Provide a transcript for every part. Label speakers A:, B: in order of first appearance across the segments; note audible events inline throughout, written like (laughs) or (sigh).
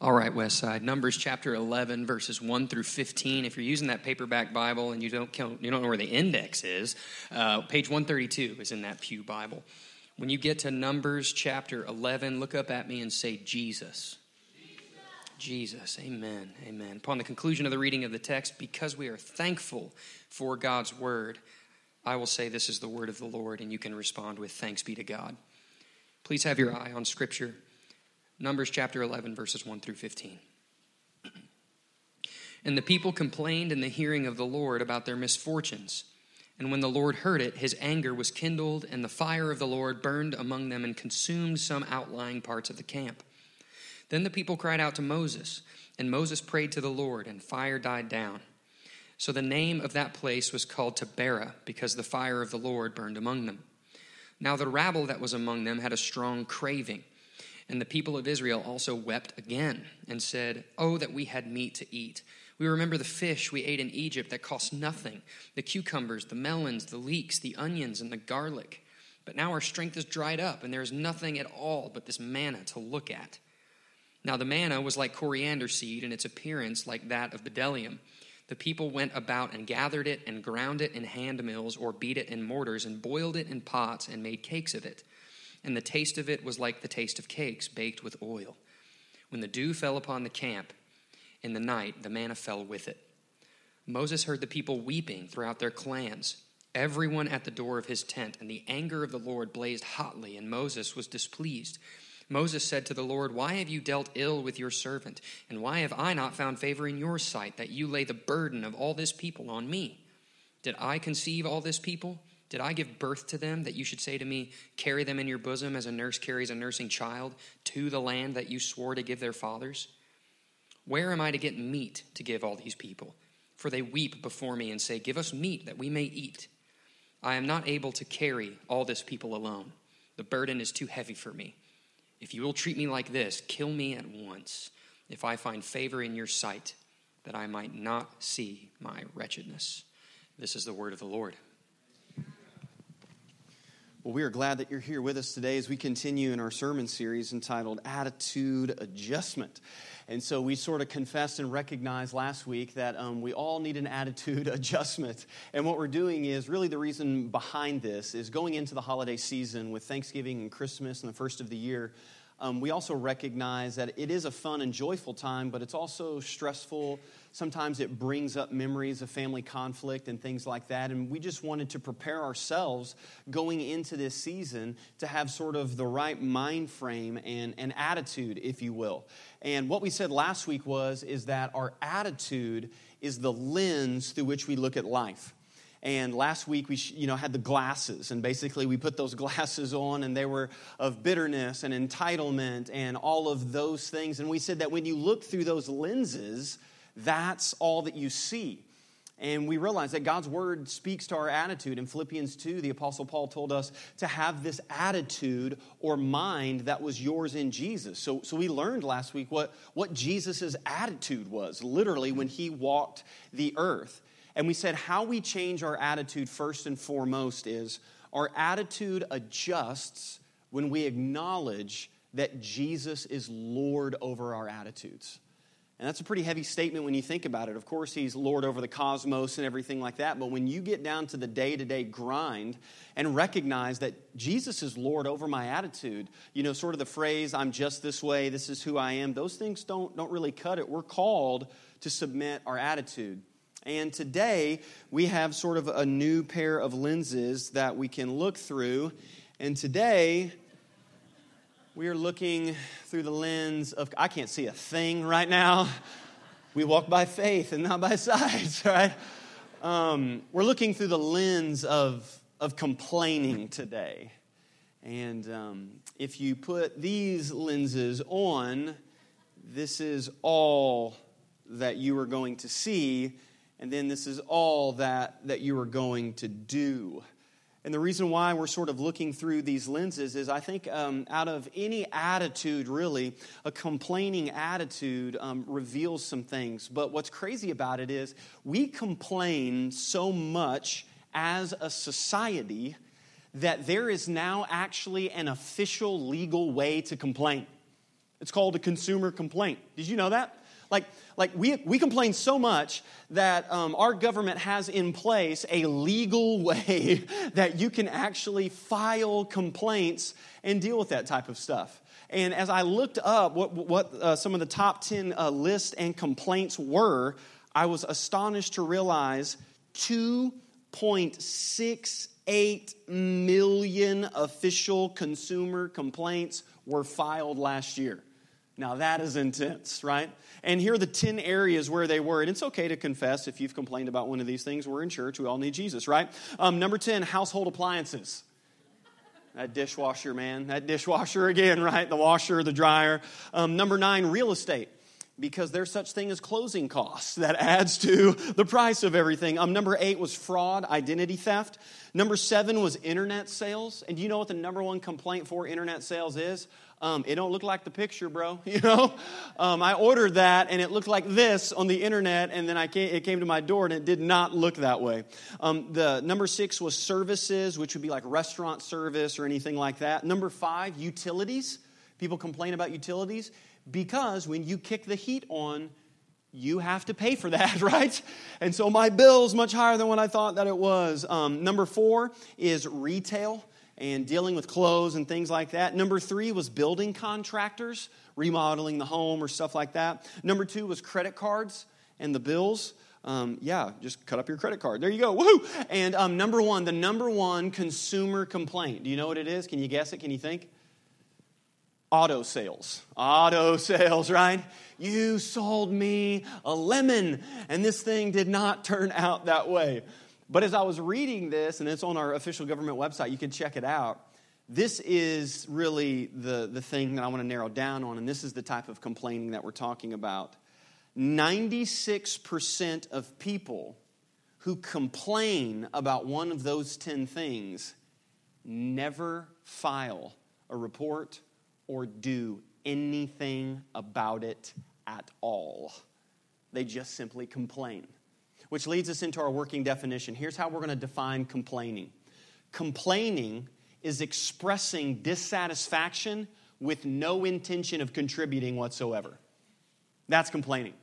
A: All right, Westside. Numbers chapter 11, verses 1 through 15. If you're using that paperback Bible and you don't, you don't know where the index is, uh, page 132 is in that Pew Bible. When you get to Numbers chapter 11, look up at me and say, Jesus. Jesus. Amen. Amen. Upon the conclusion of the reading of the text, because we are thankful for God's word, I will say, This is the word of the Lord, and you can respond with thanks be to God. Please have your eye on Scripture. Numbers chapter 11, verses 1 through 15. And the people complained in the hearing of the Lord about their misfortunes. And when the Lord heard it, his anger was kindled, and the fire of the Lord burned among them and consumed some outlying parts of the camp. Then the people cried out to Moses, and Moses prayed to the Lord, and fire died down. So the name of that place was called Taberah, because the fire of the Lord burned among them. Now the rabble that was among them had a strong craving and the people of Israel also wept again and said, Oh, that we had meat to eat. We remember the fish we ate in Egypt that cost nothing the cucumbers, the melons, the leeks, the onions, and the garlic. But now our strength is dried up, and there is nothing at all but this manna to look at. Now the manna was like coriander seed, and its appearance like that of bdellium. The people went about and gathered it and ground it in hand mills or beat it in mortars and boiled it in pots and made cakes of it and the taste of it was like the taste of cakes baked with oil. When the dew fell upon the camp in the night, the manna fell with it. Moses heard the people weeping throughout their clans, everyone at the door of his tent, and the anger of the Lord blazed hotly, and Moses was displeased. Moses said to the Lord, Why have you dealt ill with your servant? And why have I not found favor in your sight that you lay the burden of all this people on me? Did I conceive all this people? Did I give birth to them that you should say to me, Carry them in your bosom as a nurse carries a nursing child to the land that you swore to give their fathers? Where am I to get meat to give all these people? For they weep before me and say, Give us meat that we may eat. I am not able to carry all this people alone. The burden is too heavy for me. If you will treat me like this, kill me at once, if I find favor in your sight, that I might not see my wretchedness. This is the word of the Lord.
B: Well, we are glad that you're here with us today as we continue in our sermon series entitled Attitude Adjustment. And so we sort of confessed and recognized last week that um, we all need an attitude (laughs) adjustment. And what we're doing is really the reason behind this is going into the holiday season with Thanksgiving and Christmas and the first of the year. Um, we also recognize that it is a fun and joyful time, but it's also stressful. Sometimes it brings up memories of family conflict and things like that. And we just wanted to prepare ourselves going into this season to have sort of the right mind frame and, and attitude, if you will. And what we said last week was is that our attitude is the lens through which we look at life. And last week we you know had the glasses and basically we put those (laughs) glasses on and they were of bitterness and entitlement and all of those things and we said that when you look through those lenses that's all that you see. And we realize that God's word speaks to our attitude. In Philippians 2, the Apostle Paul told us to have this attitude or mind that was yours in Jesus. So, so we learned last week what, what Jesus' attitude was, literally, when he walked the earth. And we said how we change our attitude first and foremost is our attitude adjusts when we acknowledge that Jesus is Lord over our attitudes. And that's a pretty heavy statement when you think about it. Of course, he's Lord over the cosmos and everything like that. But when you get down to the day to day grind and recognize that Jesus is Lord over my attitude, you know, sort of the phrase, I'm just this way, this is who I am, those things don't, don't really cut it. We're called to submit our attitude. And today we have sort of a new pair of lenses that we can look through. And today we are looking through the lens of, I can't see a thing right now. (laughs) We walk by faith and not by (laughs) sight, right? Um, we're looking through the lens of, of complaining today. And um, if you put these lenses on, this is all that you are going to see and then this is all that, that you are going to do. And the reason why we're sort of looking through these lenses is I think um, out of any attitude, really, a complaining attitude um, reveals some things. But what's crazy about it is we complain so much as a society that there is now actually an official legal way to complain. It's called a consumer complaint. Did you know that? Like, like we, we complain so much that um, our government has in place a legal (laughs) way that you can actually file complaints and deal with that type of stuff. And as I looked up what, what uh, some of the top 10 uh, lists and complaints were, I was astonished to realize 2.68 million official consumer complaints were filed last year. Now that is intense, right? And here are the 10 areas where they were. And it's okay to confess if you've complained about one of these things. We're in church, we all need Jesus, right? Um, number 10, household appliances. That dishwasher, man. That dishwasher again, right? The washer, the dryer. Um, number nine, real estate because there's such thing as closing costs that adds to the price of everything. Um, number eight was fraud, identity theft. Number seven was internet sales. And do you know what the number one complaint for internet sales is? Um, it don't look like the picture, bro. (laughs) You know, um, I ordered that and it looked like this on the internet, and then I came, it came to my door and it did not look that way. Um, the number six was services, which would be like restaurant service or anything like that. Number five, utilities. People complain about utilities because when you kick the heat on, you have to pay for that, (laughs) right? And so my bill is much higher than what I thought that it was. Um, number four is retail and dealing with clothes and things like that. Number three was building contractors, remodeling the home or stuff like that. Number two was credit cards and the bills. Um, yeah, just cut up your credit card. There you go. Woohoo! And um, number one, the number one consumer complaint. Do you know what it is? Can you guess it? Can you think? Auto sales. Auto sales, right? You sold me a lemon, and this thing did not turn out that way. But as I was reading this, and it's on our official government website, you can check it out. This is really the, the thing that I want to narrow down on, and this is the type of complaining that we're talking about. 96% of people who complain about one of those 10 things never file a report or do anything about it at all. They just simply complain which leads us into our working definition. Here's how we're going to define complaining complaining is expressing dissatisfaction with no intention of contributing whatsoever. That's complaining.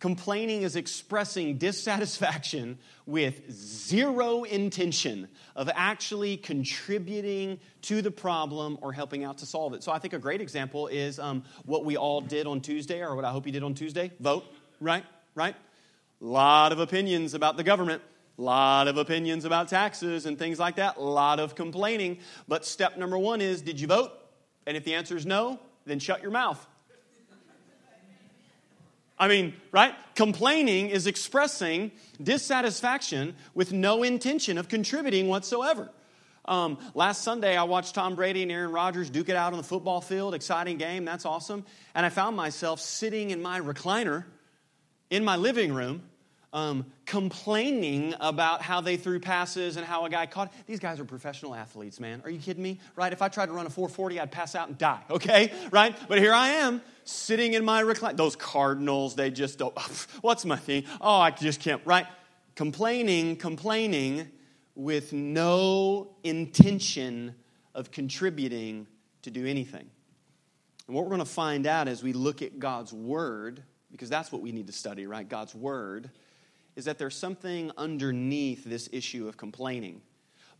B: Complaining is expressing dissatisfaction with zero intention of actually contributing to the problem or helping out to solve it. So I think a great example is um, what we all did on Tuesday, or what I hope you did on Tuesday vote, right? Right? Lot of opinions about the government, lot of opinions about taxes and things like that, lot of complaining. But step number one is did you vote? And if the answer is no, then shut your mouth. I mean, right? Complaining is expressing dissatisfaction with no intention of contributing whatsoever. Um, last Sunday, I watched Tom Brady and Aaron Rodgers duke it out on the football field. Exciting game, that's awesome. And I found myself sitting in my recliner in my living room um, complaining about how they threw passes and how a guy caught. These guys are professional athletes, man. Are you kidding me? Right? If I tried to run a 440, I'd pass out and die, okay? (laughs) Right? But here I am sitting in my recliner. Those Cardinals, they just don't. (laughs) What's my thing? Oh, I just can't, right? Complaining, complaining with no intention of contributing to do anything. And what we're going to find out as we look at God's Word because that's what we need to study, right? God's Word, is that there's something underneath this issue of complaining.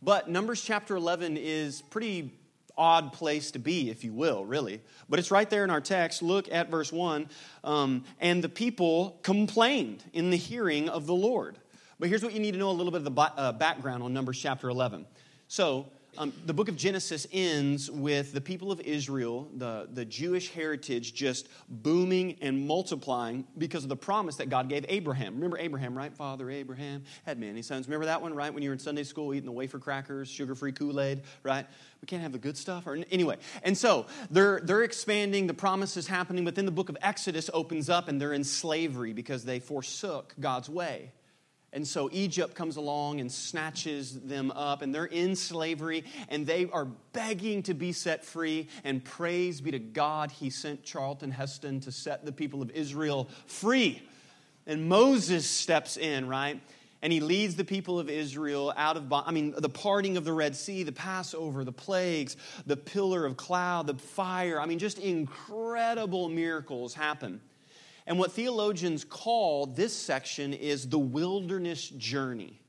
B: But Numbers chapter 11 is pretty odd place to be, if you will, really. But it's right there in our text. Look at verse 1. Um, and the people complained in the hearing of the Lord. But here's what you need to know a little bit of the uh, background on Numbers chapter 11. So, um, the book of Genesis ends with the people of Israel, the, the Jewish heritage, just booming and multiplying because of the promise that God gave Abraham. Remember Abraham, right? Father Abraham had many sons. Remember that one, right? When you were in Sunday school eating the wafer crackers, sugar free Kool Aid, right? We can't have the good stuff. Or, anyway, and so they're, they're expanding, the promise is happening, but then the book of Exodus opens up and they're in slavery because they forsook God's way. And so Egypt comes along and snatches them up, and they're in slavery, and they are begging to be set free. And praise be to God, He sent Charlton Heston to set the people of Israel free. And Moses steps in, right? and he leads the people of Israel out of, I mean, the parting of the Red Sea, the Passover, the plagues, the pillar of cloud, the fire. I mean, just incredible miracles happen. And what theologians call this section is the wilderness journey.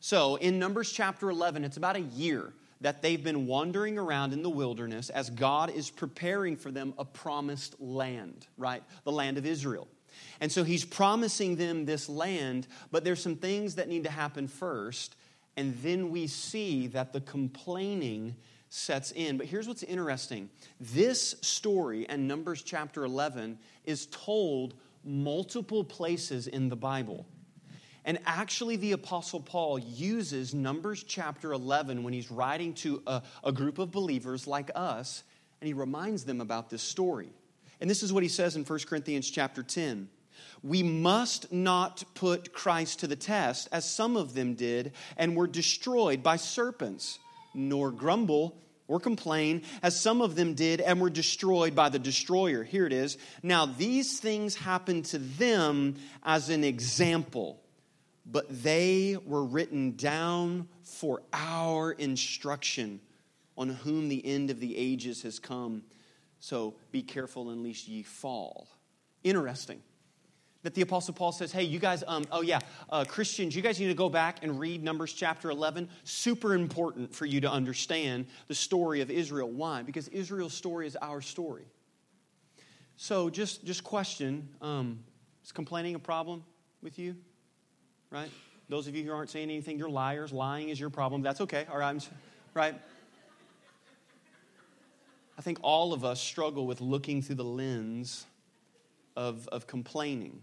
B: So in Numbers chapter 11, it's about a year that they've been wandering around in the wilderness as God is preparing for them a promised land, right? The land of Israel. And so he's promising them this land, but there's some things that need to happen first. And then we see that the complaining sets in. But here's what's interesting this story and Numbers chapter 11 is told multiple places in the Bible. And actually, the Apostle Paul uses Numbers chapter 11 when he's writing to a, a, group of believers like us, and he reminds them about this story. And this is what he says in 1 Corinthians chapter 10. We must not put Christ to the test, as some of them did, and were destroyed by serpents, nor grumble or complain, as some of them did, and were destroyed by the destroyer. Here it is. Now, these things happened to them as an example, but they were written down for our instruction, on whom the end of the ages has come. So be careful, unless ye fall. Interesting that the Apostle Paul says, hey, you guys, um, oh yeah, uh, Christians, you guys need to go back and read Numbers chapter 11. Super important for you to understand the story of Israel. Why? Because Israel's story is our story. So just, just question um, is complaining a problem with you? Right? Those of you who aren't saying anything, you're liars. Lying is your problem. That's okay. All right. I'm, right? I think all of us struggle with looking through the lens of, of complaining.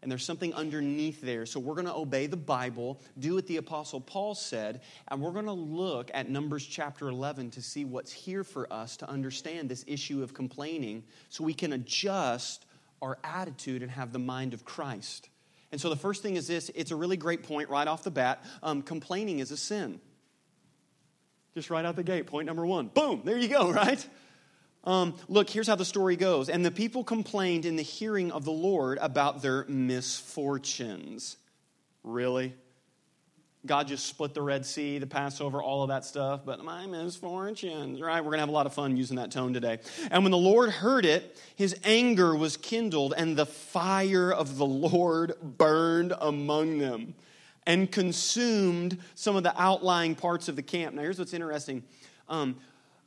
B: And there's something underneath there. So we're going to obey the Bible, do what the Apostle Paul said, and we're going to look at Numbers chapter 11 to see what's here for us to understand this issue of complaining so we can adjust our attitude and have the mind of Christ. And so the first thing is this it's a really great point right off the bat. Um, complaining is a sin. Just right out the gate, point number one. Boom, there you go, (laughs) right? Um, look, here's how the story goes. And the people complained in the hearing of the Lord about their misfortunes. Really? God just split the Red Sea, the Passover, all of that stuff, but my misfortunes, right? We're going to have a lot of fun using that tone today. And when the Lord heard it, his anger was kindled, and the fire of the Lord burned among them and consumed some of the outlying parts of the camp. Now, here's what's interesting. Um,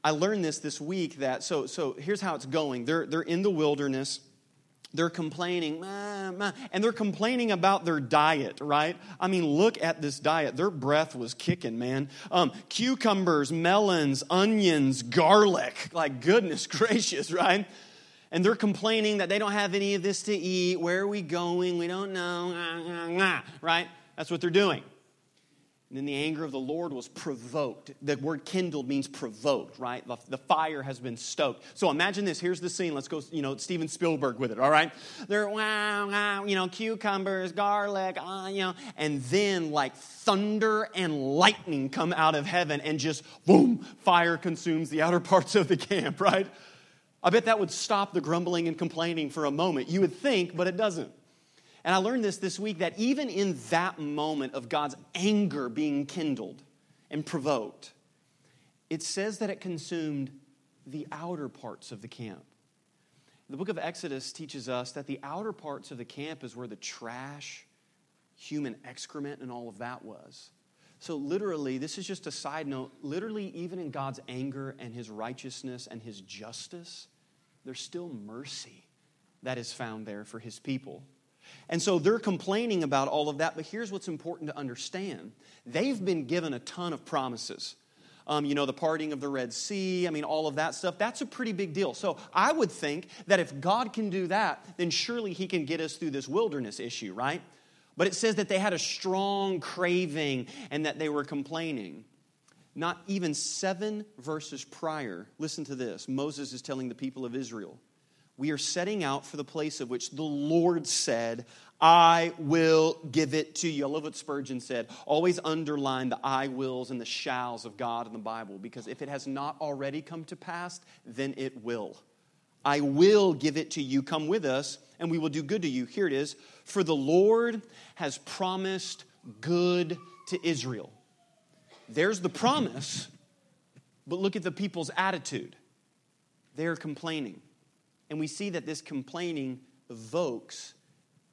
B: I learned this this week that, so, so here's how it's going. They're, they're in the wilderness. They're complaining, and they're complaining about their diet, right? I mean, look at this diet. Their breath was kicking, man. Um, cucumbers, melons, onions, garlic. Like, goodness (laughs) gracious, right? And they're complaining that they don't have any of this to eat. Where are we going? We don't know, right? That's what they're doing. And then the anger of the Lord was provoked. The word kindled means provoked, right? The, the, fire has been stoked. So imagine this. Here's the scene. Let's go, you know, Steven Spielberg with it, all right? They're, wow, wow, you know, cucumbers, garlic, uh, you know, and then like thunder and lightning come out of heaven and just, boom, fire consumes the outer (laughs) parts of the camp, right? I bet that would stop the grumbling and complaining for a moment. You would think, but it doesn't. And I learned this this week that even in that moment of God's anger being kindled and provoked, it says that it consumed the outer parts of the camp. The book of Exodus teaches us that the outer parts of the camp is where the trash, human excrement, and all of that was. So, literally, this is just a side note. Literally, even in God's anger and his righteousness and his justice, there's still mercy that is found there for his people. And so they're complaining about all of that, but here's what's important to understand they've been given a ton of promises. Um, you know, the parting of the Red Sea, I mean, all of that stuff, that's a pretty big deal. So I would think that if God can do that, then surely He can get us through this wilderness issue, right? But it says that they had a strong craving and that they were complaining. Not even seven verses prior, listen to this Moses is telling the people of Israel, we are setting out for the place of which the Lord said, I will give it to you. I love what Spurgeon said. Always underline the I wills and the shalls of God in the Bible because if it has not already come to pass, then it will. I will give it to you. Come with us, and we will do good to you. Here it is. For the Lord has promised good to Israel. There's the promise, but look at the people's attitude. They're complaining. And we see that this complaining evokes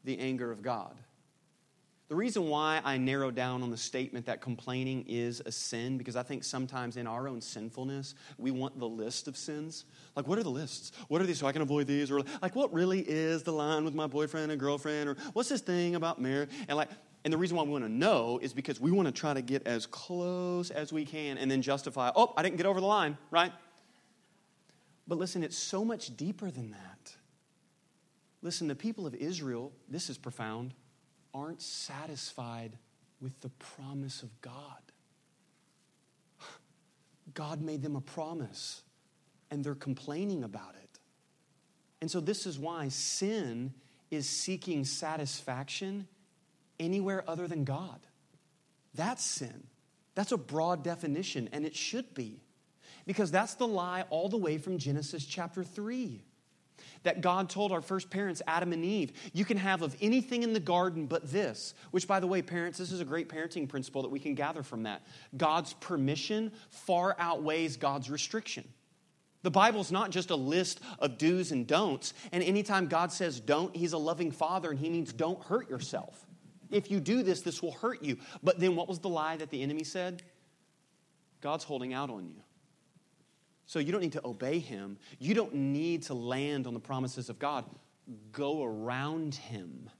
B: the anger of God. The reason why I narrow down on the statement that complaining is a sin, because I think sometimes in our own sinfulness, we want the list of sins. Like, what are the lists? What are these so I can avoid these? Or, like, what really is the line with my boyfriend and girlfriend? Or, what's this thing about marriage? And, like, and the reason why we want to know is because we want to try to get as close as we can and then justify, oh, I didn't get over the line, right? But listen, it's so much deeper than that. Listen, the people of Israel, this is profound aren't satisfied with the promise of God. (sighs) God made them a promise, and they're complaining about it. And so, this is why sin is seeking satisfaction anywhere other than God. That's sin. That's a broad definition, and it should be. Because that's the lie all the way from Genesis chapter 3 that God told our first parents, Adam and Eve, you can have of anything in the garden but this. Which, by the way, parents, this is a great parenting principle that we can gather from that. God's permission far outweighs God's restriction. The Bible's not just a list of do's and don'ts, and anytime God says don't, He's a loving Father and He means don't hurt yourself. If you do this, this will hurt you. But then what was the lie that the enemy said? God's holding out on you. So you don't need to obey him. You don't need to land on the promises of God. Go around him,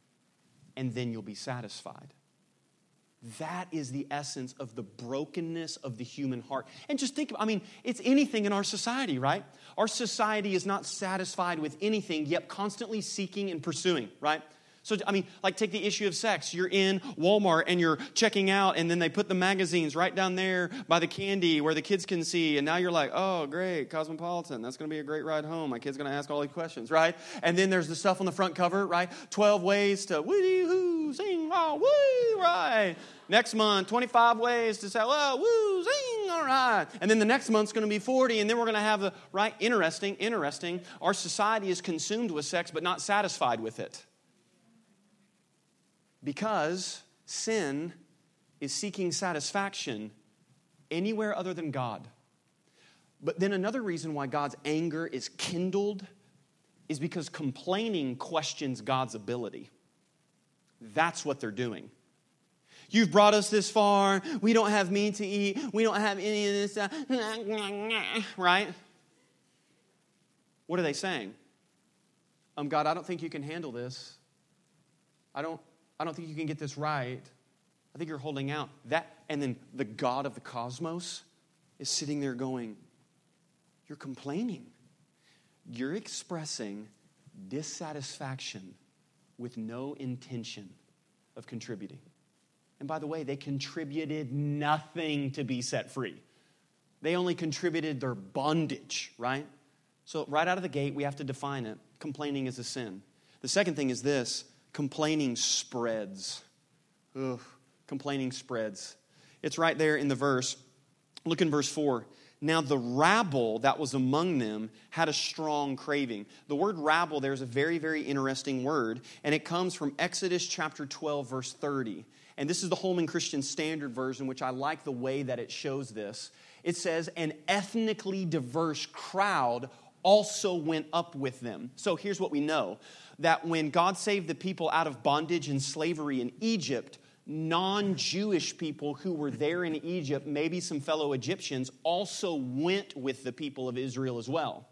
B: and then you'll be satisfied. That is the essence of the brokenness of the human heart. And just think, I mean, it's anything in our society, right? Our society is not satisfied with anything, yet constantly seeking and pursuing, right? So, I mean, like take the issue of sex. You're in Walmart and you're checking out, and then they put the magazines right down there by the candy where the kids can see. And now you're like, oh, great, Cosmopolitan. That's going to be a great ride home. My kid's going to ask all these questions, right? And then there's the stuff on the front cover, right? 12 ways to woo hoo, sing, oh, woo, right? Next month, 25 ways to say, oh, woo, zing, all right. And then the next month's going to be 40, and then we're going to have the, right? Interesting, interesting. Our society is consumed with sex, but not satisfied with it. Because sin is seeking satisfaction anywhere other than God. But then another reason why God's anger is kindled is because complaining questions God's ability. That's what they're doing. You've brought us this far. We don't have meat to eat. We don't have any of this. Right? What are they saying? Um, God, I don't think you can handle this. I don't, I don't think you can get this right. I think you're holding out. That and then the God of the cosmos is sitting there going, You're complaining. You're expressing dissatisfaction with no intention of contributing. And by the way, they contributed nothing to be set free. They only contributed their bondage, right? So, right out of the gate, we have to define it. Complaining is a sin. The second thing is this complaining spreads. Ugh, complaining spreads. It's right there in the verse. Look in verse 4. Now, the rabble that was among them had a strong craving. The word rabble there is a very, very interesting word, and it comes from Exodus chapter 12, verse 30. And this is the Holman Christian Standard Version, which I like the way that it shows this. It says, An ethnically diverse crowd also went up with them. So here's what we know that when God saved the people out of bondage and slavery in Egypt, non Jewish people who were there in Egypt, maybe some fellow Egyptians, also went with the people of Israel as well.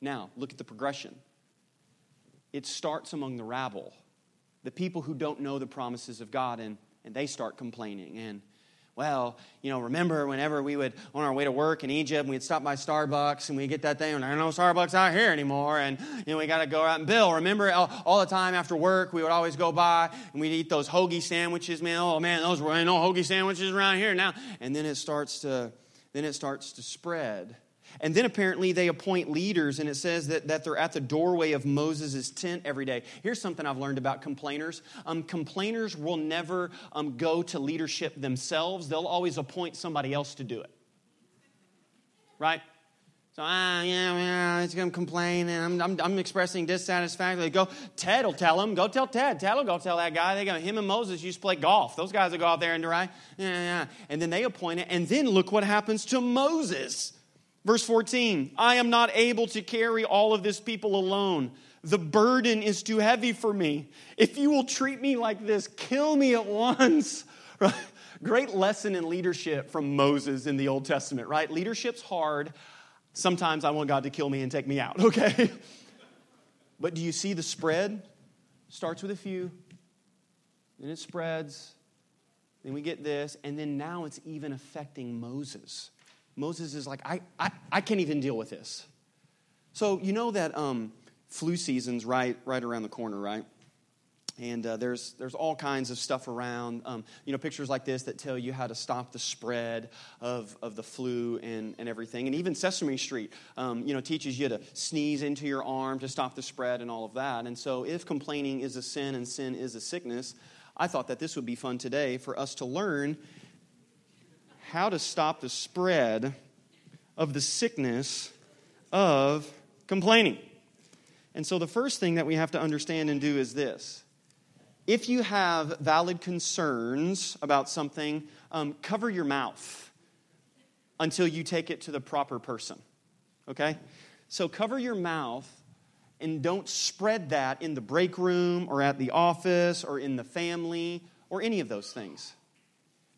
B: Now, look at the progression. It starts among the rabble, the people who don't know the promises of God, and, and they start complaining. And well, you know, remember whenever we would, on our way to work in Egypt, we'd stop by Starbucks and we'd get that thing, and there are no Starbucks out here anymore, and, you know, we got to go out and bill. Remember all, all, the time after work, we would always go by and we'd eat those hoagie sandwiches, man. Oh, man, those were no hoagie sandwiches around here now. And then it starts to, then it starts to spread. And then apparently they appoint leaders, and it says that, that they're at the doorway of Moses' tent every day. Here's something I've learned about complainers um, complainers will never um, go to leadership themselves, they'll always appoint somebody else to do it. Right? So, ah, yeah, yeah, he's going to complain, and I'm, I'm, I'm, expressing dissatisfaction. They go, Ted will tell him. Go tell Ted. Ted will go tell that guy. They go, him and Moses used to play golf. Those guys will go out there and right, yeah, yeah. And then they appoint it, and then look what happens to Moses. Verse 14, I am not able to carry all of this people alone. The burden is too heavy for me. If you will treat me like this, kill me at once. (laughs) Great lesson in leadership from Moses in the Old Testament, right? Leadership's hard. Sometimes I want God to kill me and take me out, (laughs) okay? but do you see the spread? Starts with a few, then it spreads, then we get this, and then now it's even affecting Moses. Moses is like, I, I, I can't even deal with this. So you know that um, flu season's right, right around the corner, right? And uh, there's, there's all kinds of stuff around, um, you know, pictures like this that tell you how to stop the spread of, of the flu and, and everything. And even Sesame Street, um, you know, teaches you to sneeze into your arm to stop the spread and all of that. And so if complaining is a sin and sin is a sickness, I thought that this would be fun today for us to learn how to stop the spread of the sickness of complaining. And so the first thing that we have to understand and do is this if you have valid concerns about something, um, cover your mouth until you take it to the proper person. Okay? So cover your mouth and don't spread that in the break room or at the office or in the family or any of those things.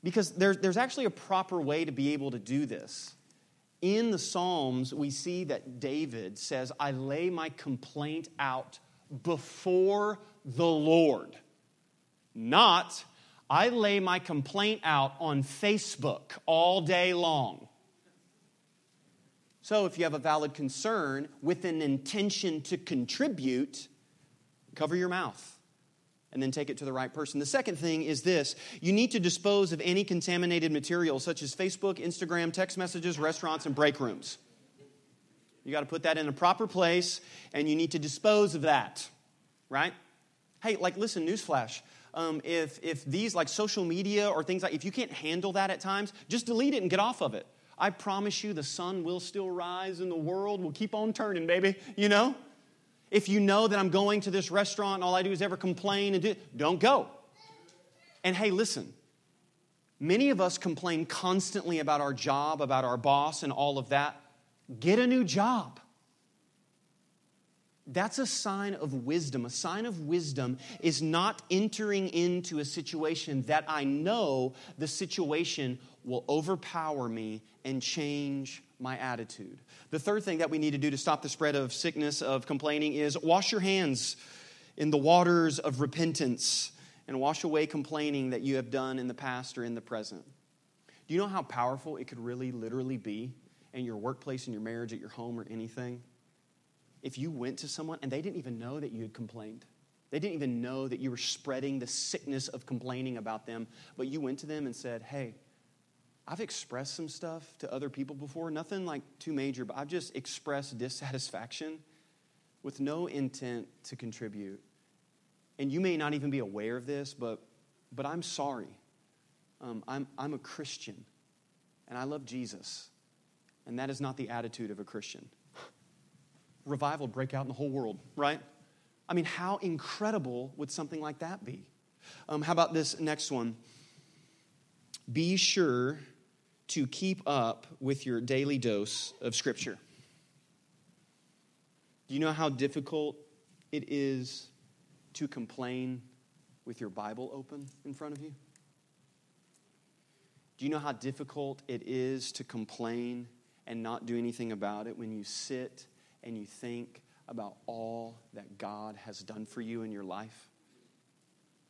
B: Because there, there's actually a proper way to be able to do this. In the Psalms, we see that David says, I lay my complaint out before the Lord. Not, I lay my complaint out on Facebook all day long. So, if you have a valid concern with an intention to contribute, cover your mouth and then take it to the right person. The second thing is this you need to dispose of any contaminated material, such as Facebook, Instagram, text messages, restaurants, and break rooms. You got to put that in a proper place, and you need to dispose of that, right? Hey, like, listen, newsflash um, if, if these, like social media or things like, if you can't handle that at times, just delete it and get off of it. I promise you the sun will still rise and the world will keep on turning, baby, you know? If you know that I'm going to this restaurant and all I do is ever complain and do, don't go. And hey, listen, many of us complain constantly about our job, about our boss, and all of that. Get a new job. That's a sign of wisdom. A sign of wisdom is not entering into a situation that I know the situation will overpower me and change my attitude. The third thing that we need to do to stop the spread of sickness, of complaining, is wash your hands in the waters of repentance and wash away complaining that you have done in the past or in the present. Do you know how powerful it could really, literally be in your workplace, in your marriage, at your home, or anything? if you went to someone and they didn't even know that you had complained, they didn't even know that you were spreading the sickness of complaining about them, but you went to them and said, Hey, I've expressed some stuff to other people before, nothing like too major, but I've just expressed dissatisfaction with no intent to contribute. And you may not even be aware of this, but, but I'm sorry. Um, I'm, I'm a Christian, and I love Jesus. And that is not the attitude of a Christian revival break out in the whole world, right? I mean, how incredible would something like that be? Um, how about this next one? Be sure to keep up with your daily dose of Scripture. Do you know how difficult it is to complain with your Bible open in front of you? Do you know how difficult it is to complain and not do anything about it when you sit and you think about all that God has done for you in your life?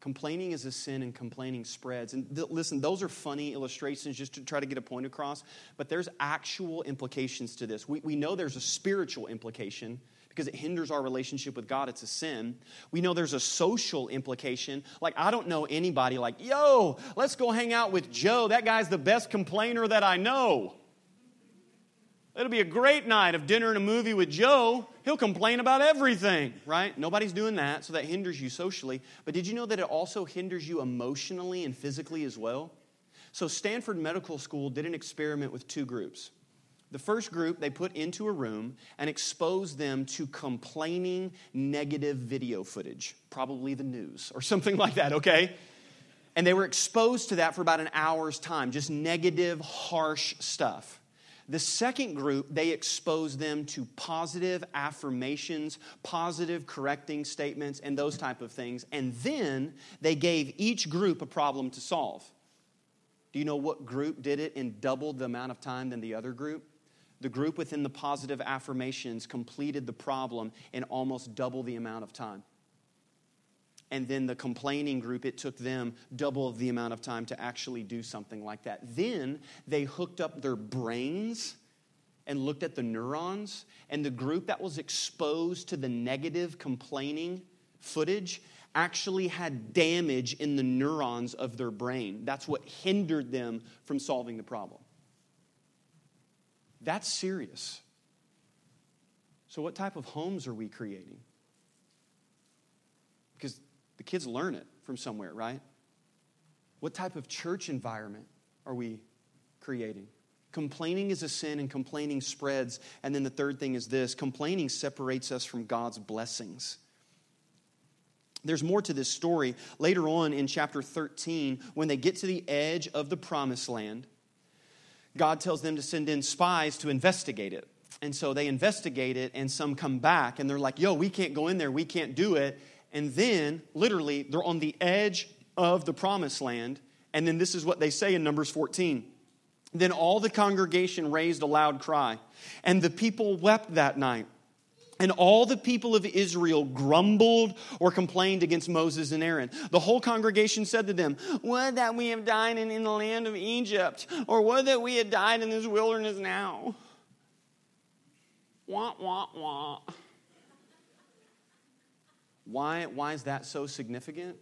B: Complaining is a sin and complaining spreads. And th- listen, those are funny illustrations just to try to get a point across, but there's actual implications to this. We, we know there's a spiritual implication because it hinders our relationship with God. It's a sin. We know there's a social implication. Like, I don't know anybody like, yo, let's go hang out with Joe. That guy's the best complainer that I know. It'll be a great night of dinner and a movie with Joe. He'll complain about everything, right? Nobody's doing that, so that hinders you socially. But did you know that it also hinders you emotionally and physically as well? So, Stanford Medical School did an experiment with two groups. The first group they put into a room and exposed them to complaining negative video footage, probably the news or (laughs) something like that, okay? And they were exposed to that for about an hour's time, just negative, harsh stuff. The second group, they exposed them to positive affirmations, positive correcting statements, and those type of things. And then they gave each group a problem to solve. Do you know what group did it in double the amount of time than the other group? The group within the positive affirmations completed the problem in almost double the amount of time. And then the complaining group, it took them double the amount of time to actually do something like that. Then they hooked up their brains and looked at the neurons. And the group that was exposed to the negative complaining footage actually had damage in the neurons of their brain. That's what hindered them from solving the problem. That's serious. So, what type of homes are we creating? The kids learn it from somewhere, right? What type of church environment are we creating? Complaining is a sin, and complaining spreads. And then the third thing is this complaining separates us from God's blessings. There's more to this story. Later on in chapter 13, when they get to the edge of the promised land, God tells them to send in spies to investigate it. And so they investigate it, and some come back and they're like, yo, we can't go in there, we can't do it. And then, literally, they're on the edge of the promised land. And then this is what they say in Numbers 14. Then all the congregation raised a loud cry, and the people wept that night. And all the people of Israel grumbled or complained against Moses and Aaron. The whole congregation said to them, Would that we have died in, the land of Egypt, or would that we had died in this wilderness now? Wah, wah, wah. Why, why is that so significant?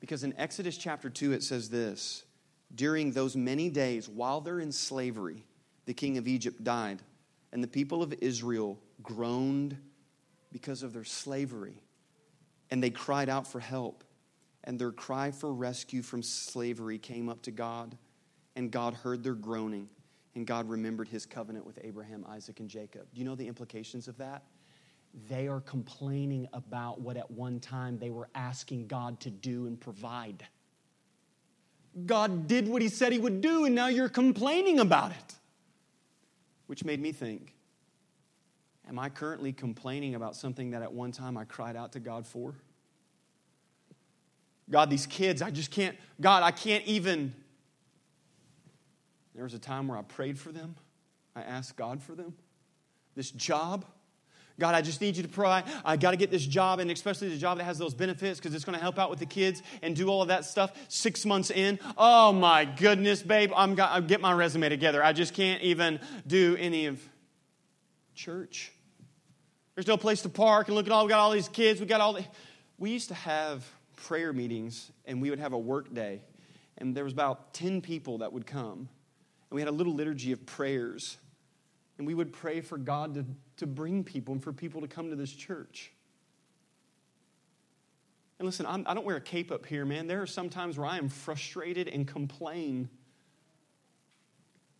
B: Because in Exodus chapter 2, it says this During those many days, while they're in slavery, the king of Egypt died, and the people of Israel groaned because of their slavery, and they cried out for help. And their cry for rescue from slavery came up to God, and God heard their groaning, and God remembered his covenant with Abraham, Isaac, and Jacob. Do you know the implications of that? They are complaining about what at one time they were asking God to do and provide. God did what he said he would do, and now you're complaining about it. Which made me think Am I currently complaining about something that at one time I cried out to God for? God, these kids, I just can't, God, I can't even. There was a time where I prayed for them, I asked God for them. This job, God, I just need you to pray. I got to get this job, and especially the job that has those benefits because it's going to help out with the kids and do all of that stuff. Six months in, oh my goodness, babe, I'm got, I'll get my resume together. I just can't even do any of church. There's no place to park, and look at all we got all these kids. We got all the. We used to have prayer meetings, and we would have a work day, and there was about ten people that would come, and we had a little liturgy of prayers and we would pray for God to, to bring people and for people to come to this church. And listen, I'm, I do not wear a cape up here, man. There are some times where I am frustrated and complain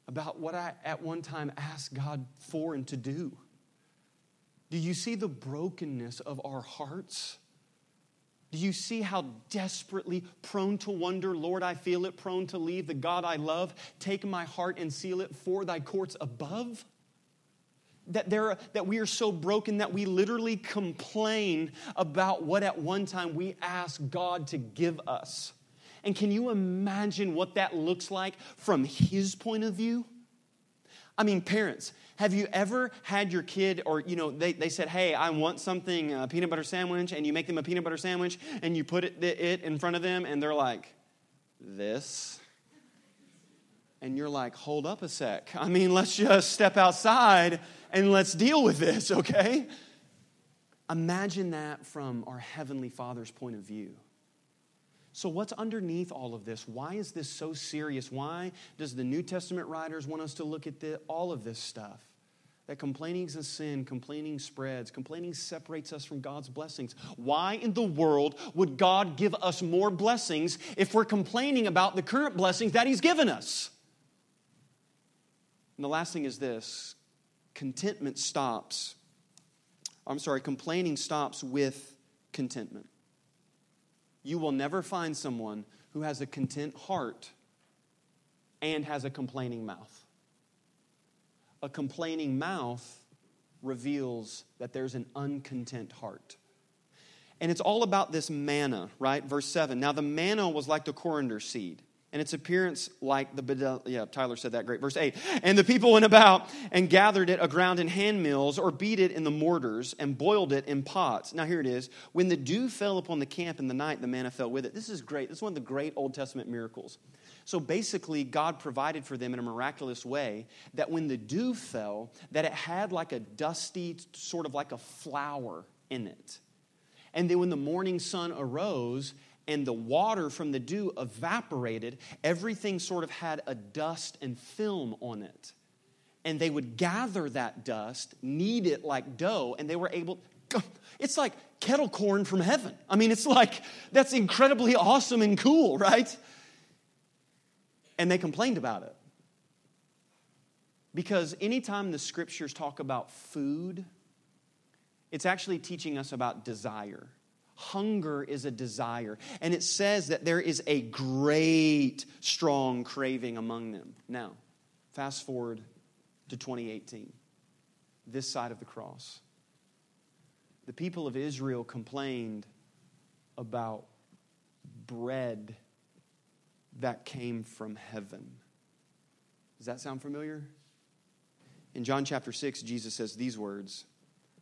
B: about what I at one time asked God for and to do. Do you see the brokenness of our hearts? Do you see how desperately prone to wonder, Lord, I feel it, prone to leave the God I love? Take my heart and seal it for thy courts above? That, there, that we are so broken that we literally complain about what at one time we asked God to give us. And can you imagine what that looks like from His point of view? I mean, parents, have you ever had your kid, or, you know, they, they said, hey, I want something, a peanut butter sandwich, and you make them a peanut butter sandwich, and you put it, it in front of them, and they're like, this? And you're like, hold up a sec. I mean, let's just step outside and let's deal with this, okay? Imagine that from our Heavenly Father's point of view. So, what's underneath all of this? Why is this so serious? Why does the New Testament writers want us to look at the, all of this stuff? That complaining is a sin, complaining spreads, complaining separates us from God's blessings. Why in the world would God give us more blessings if we're complaining about the current blessings that He's given us? And the last thing is this contentment stops. I'm sorry, complaining stops with contentment. You will never find someone who has a content heart and has a complaining mouth. A complaining mouth reveals that there's an uncontent heart. And it's all about this manna, right? Verse 7. Now the manna was like the coriander seed and its appearance like the yeah tyler said that great verse 8 and the people went about and gathered it aground in hand mills or beat it in the mortars and boiled it in pots. Now here it is. When the dew fell upon the camp in the night the manna fell with it. This is great. This is one of the great old testament miracles. So basically god provided for them in a miraculous way that when the dew fell that it had like a dusty sort of like a flour in it. And then when the morning sun arose and the water from the dew evaporated, everything sort of had a dust and film on it. And they would gather that dust, knead it like dough, and they were able. It's like kettle corn from heaven. I mean, it's like, that's incredibly awesome and cool, right? And they complained about it. Because anytime the scriptures talk about food, it's actually teaching us about desire. Hunger is a desire. And it says that there is a great, strong craving among them. Now, fast forward to 2018, this side of the cross. The people of Israel complained about bread that came from heaven. Does that sound familiar? In John chapter 6, Jesus says these words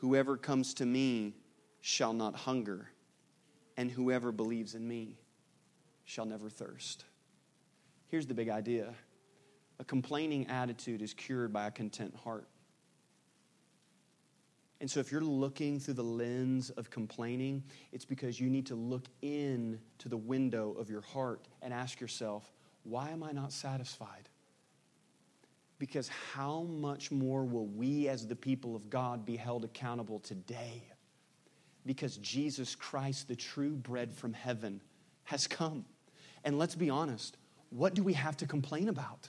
B: Whoever comes to me shall not hunger, and whoever believes in me shall never thirst. Here's the big idea a complaining attitude is cured by a content heart. And so, if you're looking through the lens of complaining, it's because you need to look in to the window of your heart and ask yourself, why am I not satisfied? Because how much more will we, as the people of God, be held accountable today? Because Jesus Christ, the true bread from heaven, has come. And let's be honest, what do we have to complain about?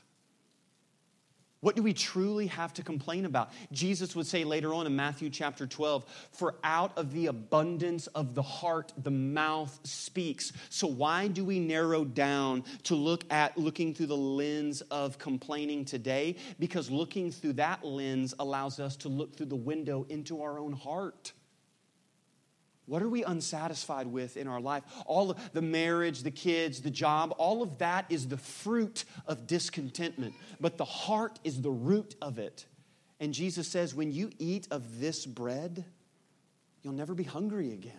B: What do we truly have to complain about? Jesus would say later on in Matthew chapter 12, For out of the abundance of the heart, the mouth speaks. So, why do we narrow down to look at looking through the lens of complaining today? Because looking through that lens allows us to look through the window into our own heart. What are we unsatisfied with in our life? All of the marriage, the kids, the job, all of that is the fruit of discontentment. But the heart is the root of it. And Jesus says, when you eat of this bread, you'll never be hungry again.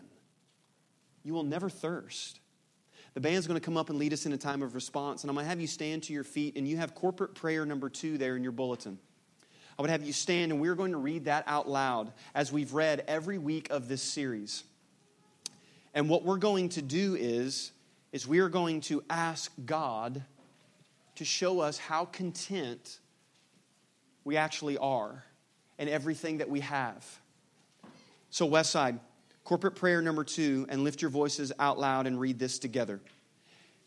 B: You will never thirst. The band's going to come up and lead us in a time of response. And I'm going to have you stand to your feet, and you have corporate prayer number two there in your bulletin. I would have you stand, and we're going to read that out loud as we've read every week of this series. And what we're going to do is, is we are going to ask God to show us how content we actually are and everything that we have. So, Westside, corporate prayer number two, and lift your voices out loud and read this together.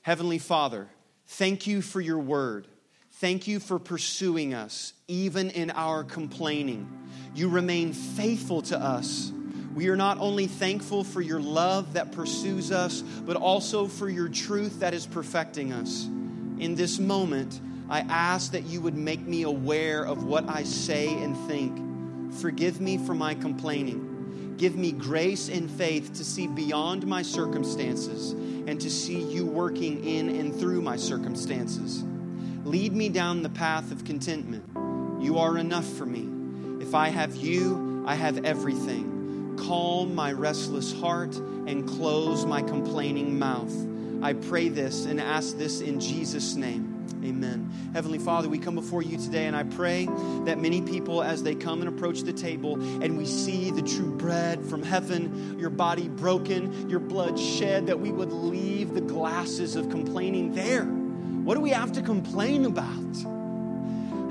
B: Heavenly Father, thank you for your word. Thank you for pursuing us, even in our complaining. You remain faithful to us we are not only thankful for your love that pursues us, but also for your truth that is perfecting us. In this moment, I ask that you would make me aware of what I say and think. Forgive me for my complaining. Give me grace and faith to see beyond my circumstances and to see you working in and through my circumstances. Lead me down the path of contentment. You are enough for me. If I have you, I have everything calm my restless heart and close my complaining mouth. I pray this and ask this in Jesus' name. Amen. Heavenly Father, we come before you today, and I pray that many people, as they come and approach the table and we see the true bread from heaven, your body broken, your blood shed, that we would leave the glasses of complaining there. What do we have to complain about?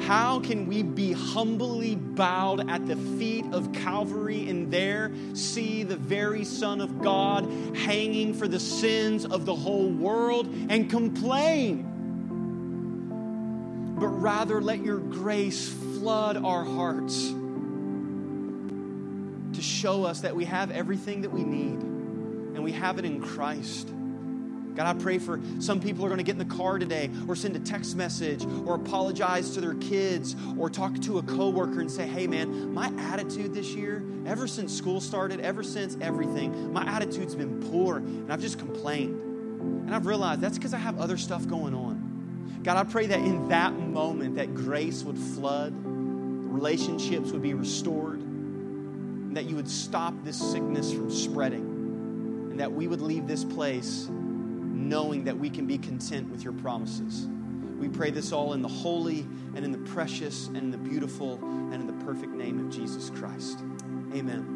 B: How can we be humbly bowed at the feet of Calvary and there see the very Son of God hanging for the sins of the whole world and complain? But rather let your grace flood our hearts to show us that we have everything that we need and we have it in Christ. God, I pray for some people are going to get in the car today or send a text message or apologize to their kids or talk to a coworker and say, hey, man, my attitude this year, ever since school started, ever since everything, my attitude's been poor and I've just complained. And I've realized that's because I have other stuff going on. God, I pray that in that moment that grace would flood, relationships would be restored, and that you would stop this sickness from spreading, and that we would leave this place knowing that we can be content with your promises. We pray this all in the holy and in the precious and in the beautiful and in the perfect name of Jesus Christ. Amen.